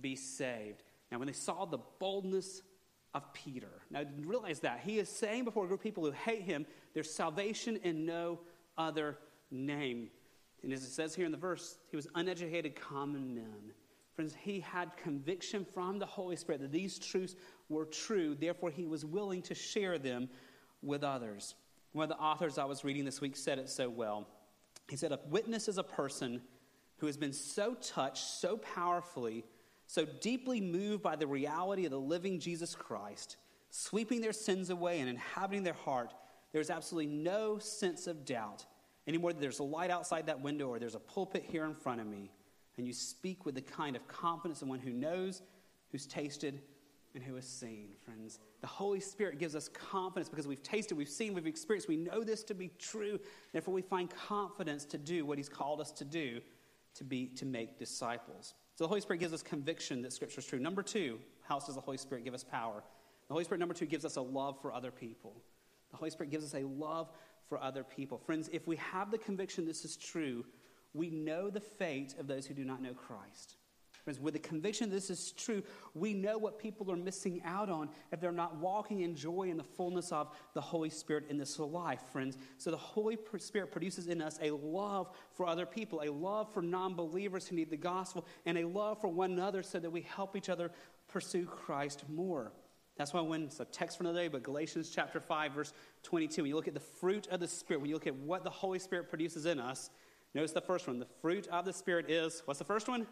be saved. Now, when they saw the boldness of Peter, now realize that. He is saying before a group of people who hate him, there's salvation in no other name. And as it says here in the verse, he was uneducated common men. Friends, he had conviction from the Holy Spirit that these truths were true. Therefore, he was willing to share them with others. One of the authors I was reading this week said it so well. He said, A witness is a person who has been so touched so powerfully, so deeply moved by the reality of the living Jesus Christ, sweeping their sins away and inhabiting their heart, there's absolutely no sense of doubt anymore that there's a light outside that window or there's a pulpit here in front of me. And you speak with the kind of confidence of one who knows, who's tasted, and who has seen, friends. The Holy Spirit gives us confidence because we've tasted, we've seen, we've experienced, we know this to be true. Therefore, we find confidence to do what He's called us to do, to be to make disciples. So the Holy Spirit gives us conviction that Scripture is true. Number two, how does the Holy Spirit give us power? The Holy Spirit, number two, gives us a love for other people. The Holy Spirit gives us a love for other people. Friends, if we have the conviction this is true, we know the fate of those who do not know Christ. Friends, with the conviction this is true, we know what people are missing out on if they're not walking in joy in the fullness of the Holy Spirit in this life, friends. So the Holy Spirit produces in us a love for other people, a love for non believers who need the gospel, and a love for one another so that we help each other pursue Christ more. That's why when it's a text for another day, but Galatians chapter 5, verse 22, when you look at the fruit of the Spirit, when you look at what the Holy Spirit produces in us, notice the first one. The fruit of the Spirit is, what's the first one?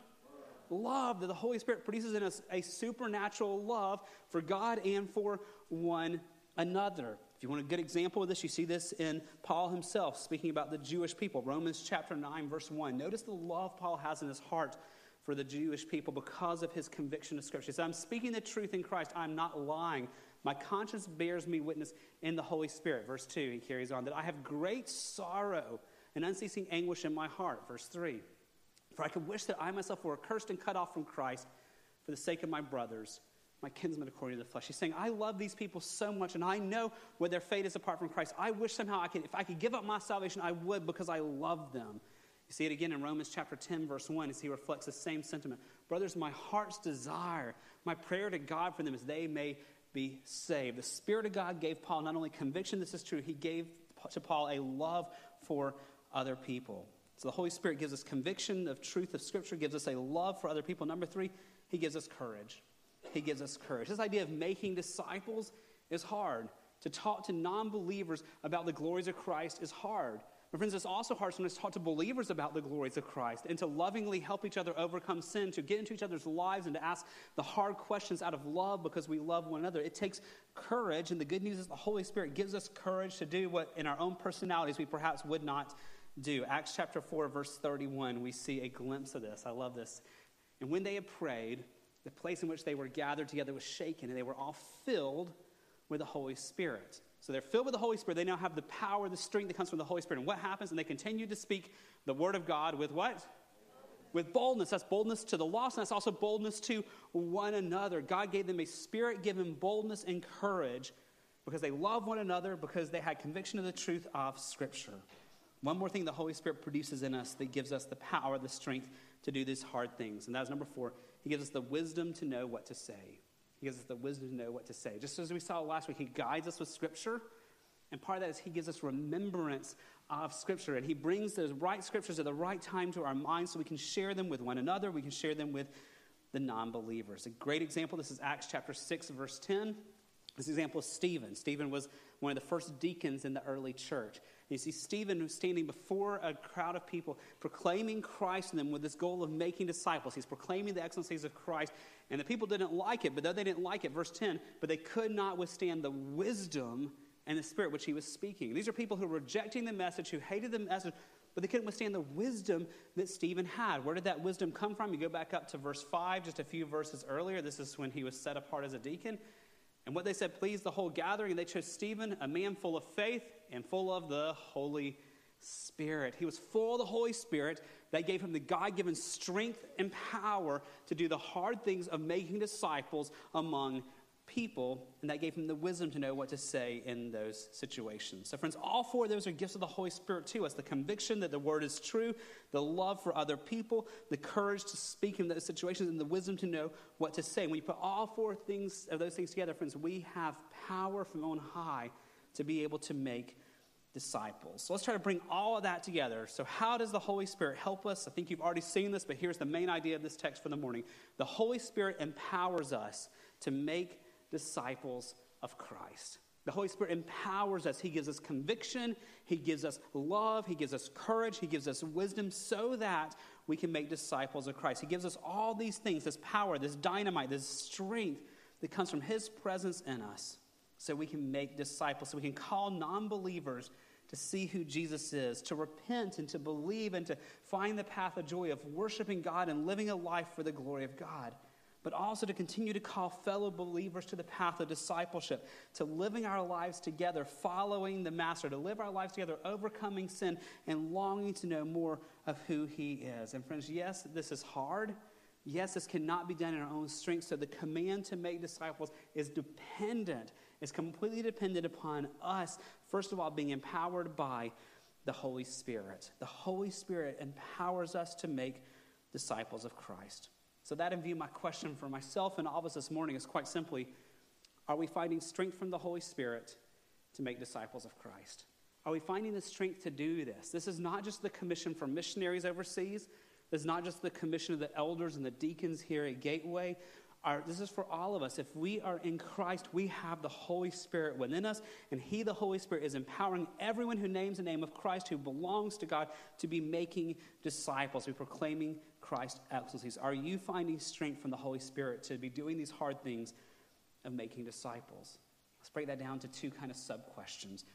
Love. That the Holy Spirit produces in us a supernatural love for God and for one another. If you want a good example of this, you see this in Paul himself speaking about the Jewish people. Romans chapter 9, verse 1. Notice the love Paul has in his heart for the Jewish people because of his conviction of Scripture. Said, I'm speaking the truth in Christ. I'm not lying. My conscience bears me witness in the Holy Spirit. Verse 2, he carries on, that I have great sorrow and unceasing anguish in my heart. Verse 3, for I could wish that I myself were accursed and cut off from Christ for the sake of my brothers, my kinsmen according to the flesh. He's saying, I love these people so much, and I know what their fate is apart from Christ. I wish somehow I could, if I could give up my salvation, I would because I love them. You see it again in Romans chapter 10, verse 1, as he reflects the same sentiment. Brothers, my heart's desire, my prayer to God for them is they may be saved. The Spirit of God gave Paul not only conviction, this is true, he gave to Paul a love for other people. So the Holy Spirit gives us conviction of truth of Scripture, gives us a love for other people. Number three, he gives us courage. He gives us courage. This idea of making disciples is hard. To talk to non believers about the glories of Christ is hard. My friends, it's also hard sometimes to talk to believers about the glories of Christ and to lovingly help each other overcome sin, to get into each other's lives and to ask the hard questions out of love because we love one another. It takes courage, and the good news is the Holy Spirit gives us courage to do what in our own personalities we perhaps would not do. Acts chapter 4, verse 31, we see a glimpse of this. I love this. And when they had prayed, the place in which they were gathered together was shaken, and they were all filled with the Holy Spirit. So they're filled with the Holy Spirit. They now have the power, the strength that comes from the Holy Spirit. And what happens? And they continue to speak the word of God with what? With boldness. That's boldness to the lost, and that's also boldness to one another. God gave them a spirit given boldness and courage because they love one another, because they had conviction of the truth of Scripture. One more thing the Holy Spirit produces in us that gives us the power, the strength to do these hard things. And that's number four. He gives us the wisdom to know what to say. He gives us the wisdom to know what to say. Just as we saw last week, He guides us with Scripture. And part of that is He gives us remembrance of Scripture. And He brings those right Scriptures at the right time to our minds so we can share them with one another. We can share them with the non believers. A great example this is Acts chapter 6, verse 10. This example is Stephen. Stephen was one of the first deacons in the early church. You see Stephen standing before a crowd of people, proclaiming Christ in them with this goal of making disciples. He's proclaiming the excellencies of Christ. And the people didn't like it, but though they didn't like it, verse 10, but they could not withstand the wisdom and the spirit which he was speaking. These are people who were rejecting the message, who hated the message, but they couldn't withstand the wisdom that Stephen had. Where did that wisdom come from? You go back up to verse 5, just a few verses earlier. This is when he was set apart as a deacon. And what they said pleased the whole gathering, and they chose Stephen, a man full of faith and full of the Holy Spirit. He was full of the Holy Spirit. That gave him the God given strength and power to do the hard things of making disciples among people, and that gave him the wisdom to know what to say in those situations. So, friends, all four of those are gifts of the Holy Spirit to us the conviction that the word is true, the love for other people, the courage to speak in those situations, and the wisdom to know what to say. When you put all four things of those things together, friends, we have power from on high to be able to make disciples. So let's try to bring all of that together. So, how does the Holy Spirit help us? I think you've already seen this, but here's the main idea of this text for the morning. The Holy Spirit empowers us to make disciples of Christ. The Holy Spirit empowers us. He gives us conviction, He gives us love, He gives us courage, He gives us wisdom so that we can make disciples of Christ. He gives us all these things this power, this dynamite, this strength that comes from His presence in us so we can make disciples, so we can call non believers to see who Jesus is, to repent and to believe and to find the path of joy of worshiping God and living a life for the glory of God. But also to continue to call fellow believers to the path of discipleship, to living our lives together, following the Master, to live our lives together, overcoming sin, and longing to know more of who He is. And friends, yes, this is hard. Yes, this cannot be done in our own strength. So the command to make disciples is dependent is completely dependent upon us, first of all, being empowered by the Holy Spirit. The Holy Spirit empowers us to make disciples of Christ. So, that in view, my question for myself and all of us this morning is quite simply Are we finding strength from the Holy Spirit to make disciples of Christ? Are we finding the strength to do this? This is not just the commission for missionaries overseas. This is not just the commission of the elders and the deacons here at Gateway are, this is for all of us. If we are in Christ, we have the Holy Spirit within us, and He, the Holy Spirit, is empowering everyone who names the name of Christ, who belongs to God, to be making disciples, to be proclaiming Christ's excellencies. Are you finding strength from the Holy Spirit to be doing these hard things of making disciples? Let's break that down to two kind of sub questions.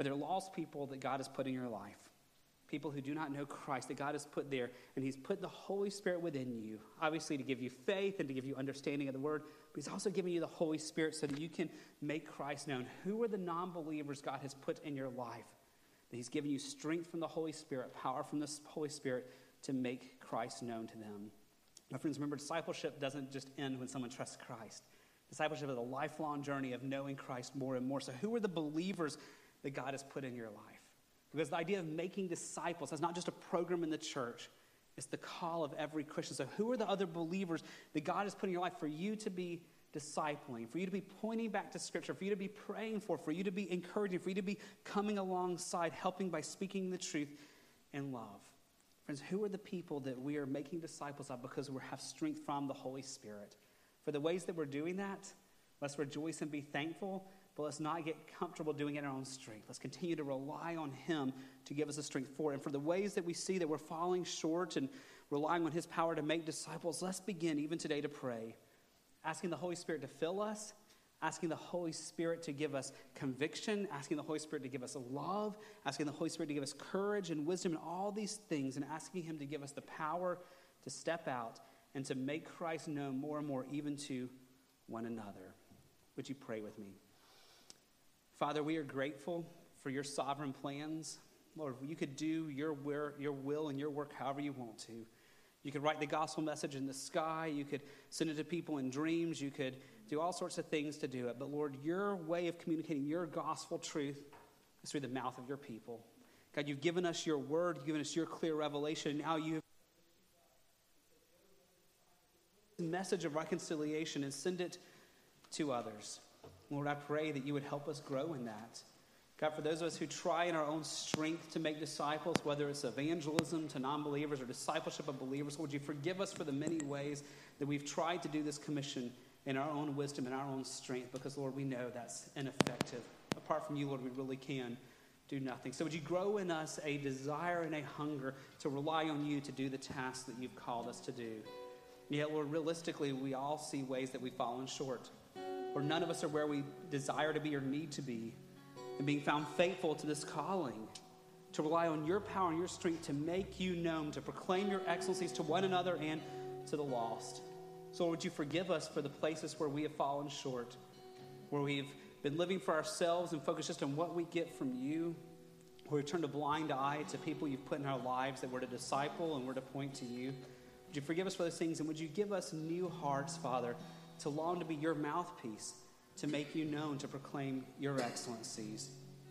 Are there lost people that God has put in your life? people who do not know Christ that God has put there, and He's put the Holy Spirit within you, obviously to give you faith and to give you understanding of the Word, but He's also giving you the Holy Spirit so that you can make Christ known. Who are the non believers God has put in your life? That He's given you strength from the Holy Spirit, power from the Holy Spirit to make Christ known to them. My friends, remember, discipleship doesn't just end when someone trusts Christ. Discipleship is a lifelong journey of knowing Christ more and more. So, who are the believers that God has put in your life? Because the idea of making disciples is not just a program in the church, it's the call of every Christian. So, who are the other believers that God has put in your life for you to be discipling, for you to be pointing back to Scripture, for you to be praying for, for you to be encouraging, for you to be coming alongside, helping by speaking the truth in love? Friends, who are the people that we are making disciples of because we have strength from the Holy Spirit? For the ways that we're doing that, let's rejoice and be thankful, but let's not get comfortable doing it in our own strength. Let's continue to rely on Him to give us the strength for it. And for the ways that we see that we're falling short and relying on His power to make disciples, let's begin even today to pray, asking the Holy Spirit to fill us, asking the Holy Spirit to give us conviction, asking the Holy Spirit to give us love, asking the Holy Spirit to give us courage and wisdom and all these things, and asking Him to give us the power to step out and to make Christ known more and more, even to one another. Would you pray with me? Father, we are grateful for your sovereign plans. Lord, you could do your, will- your will and your work however you want to. You could write the gospel message in the sky. You could send it to people in dreams. You could do all sorts of things to do it. But Lord, your way of communicating your gospel truth is through the mouth of your people. God, you've given us your word, you've given us your clear revelation. Now you've message of reconciliation and send it to others. Lord, I pray that you would help us grow in that. God, for those of us who try in our own strength to make disciples, whether it's evangelism to non believers or discipleship of believers, would you forgive us for the many ways that we've tried to do this commission in our own wisdom and our own strength? Because, Lord, we know that's ineffective. Apart from you, Lord, we really can do nothing. So, would you grow in us a desire and a hunger to rely on you to do the tasks that you've called us to do? Yet, Lord, realistically, we all see ways that we've fallen short, or none of us are where we desire to be or need to be. And being found faithful to this calling, to rely on your power and your strength to make you known, to proclaim your excellencies to one another and to the lost. So, would you forgive us for the places where we have fallen short, where we've been living for ourselves and focused just on what we get from you, where we've turned a blind eye to people you've put in our lives that we're to disciple and we're to point to you. Would you forgive us for those things? And would you give us new hearts, Father, to long to be your mouthpiece, to make you known, to proclaim your excellencies?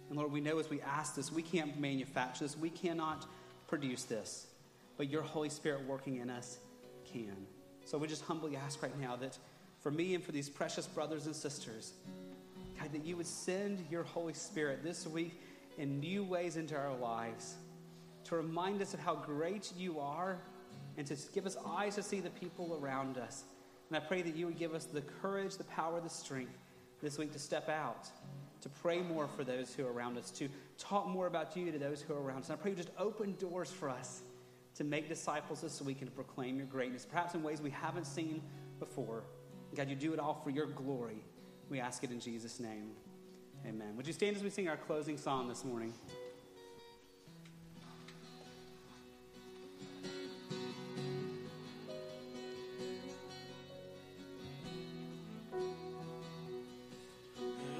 And Lord, we know as we ask this, we can't manufacture this, we cannot produce this, but your Holy Spirit working in us can. So we just humbly ask right now that for me and for these precious brothers and sisters, God, that you would send your Holy Spirit this week in new ways into our lives to remind us of how great you are and to give us eyes to see the people around us. And I pray that you would give us the courage, the power, the strength this week to step out, to pray more for those who are around us, to talk more about you to those who are around us. And I pray you just open doors for us to make disciples this week and to proclaim your greatness, perhaps in ways we haven't seen before. God, you do it all for your glory. We ask it in Jesus' name. Amen. Would you stand as we sing our closing song this morning?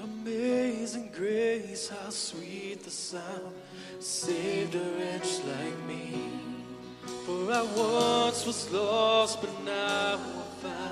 Amazing grace, how sweet the sound saved a wretch like me. For I once was lost, but now I'm found.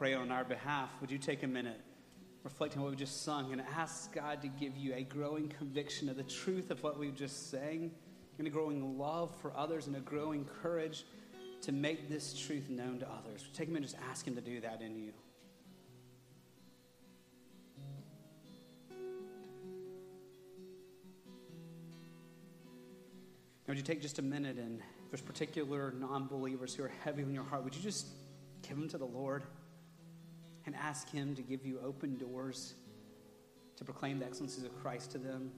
Pray on our behalf, would you take a minute, reflect on what we just sung, and ask God to give you a growing conviction of the truth of what we've just sang, and a growing love for others, and a growing courage to make this truth known to others? Take a minute, and just ask Him to do that in you. Now, would you take just a minute and if there's particular non believers who are heavy on your heart, would you just give them to the Lord and ask Him to give you open doors to proclaim the excellencies of Christ to them?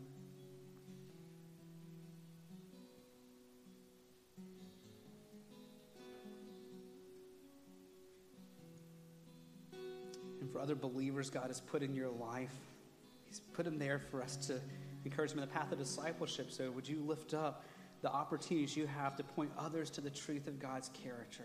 And for other believers God has put in your life, He's put them there for us to encourage them in the path of discipleship. So would you lift up the opportunities you have to point others to the truth of God's character?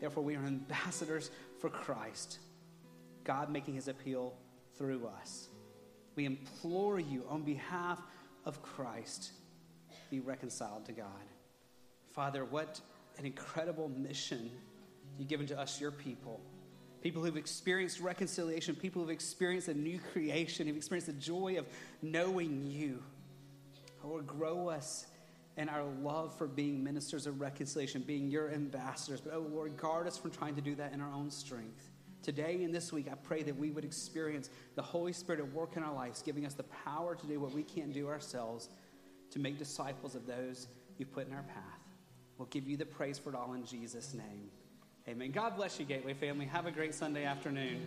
Therefore, we are ambassadors for Christ, God making his appeal through us. We implore you on behalf of Christ, be reconciled to God. Father, what an incredible mission you've given to us, your people. People who've experienced reconciliation, people who've experienced a new creation, who've experienced the joy of knowing you. Lord, grow us in our love for being ministers of reconciliation, being your ambassadors. But, oh Lord, guard us from trying to do that in our own strength. Today and this week, I pray that we would experience the Holy Spirit at work in our lives, giving us the power to do what we can't do ourselves to make disciples of those you've put in our path. We'll give you the praise for it all in Jesus' name. Amen. God bless you, Gateway family. Have a great Sunday afternoon.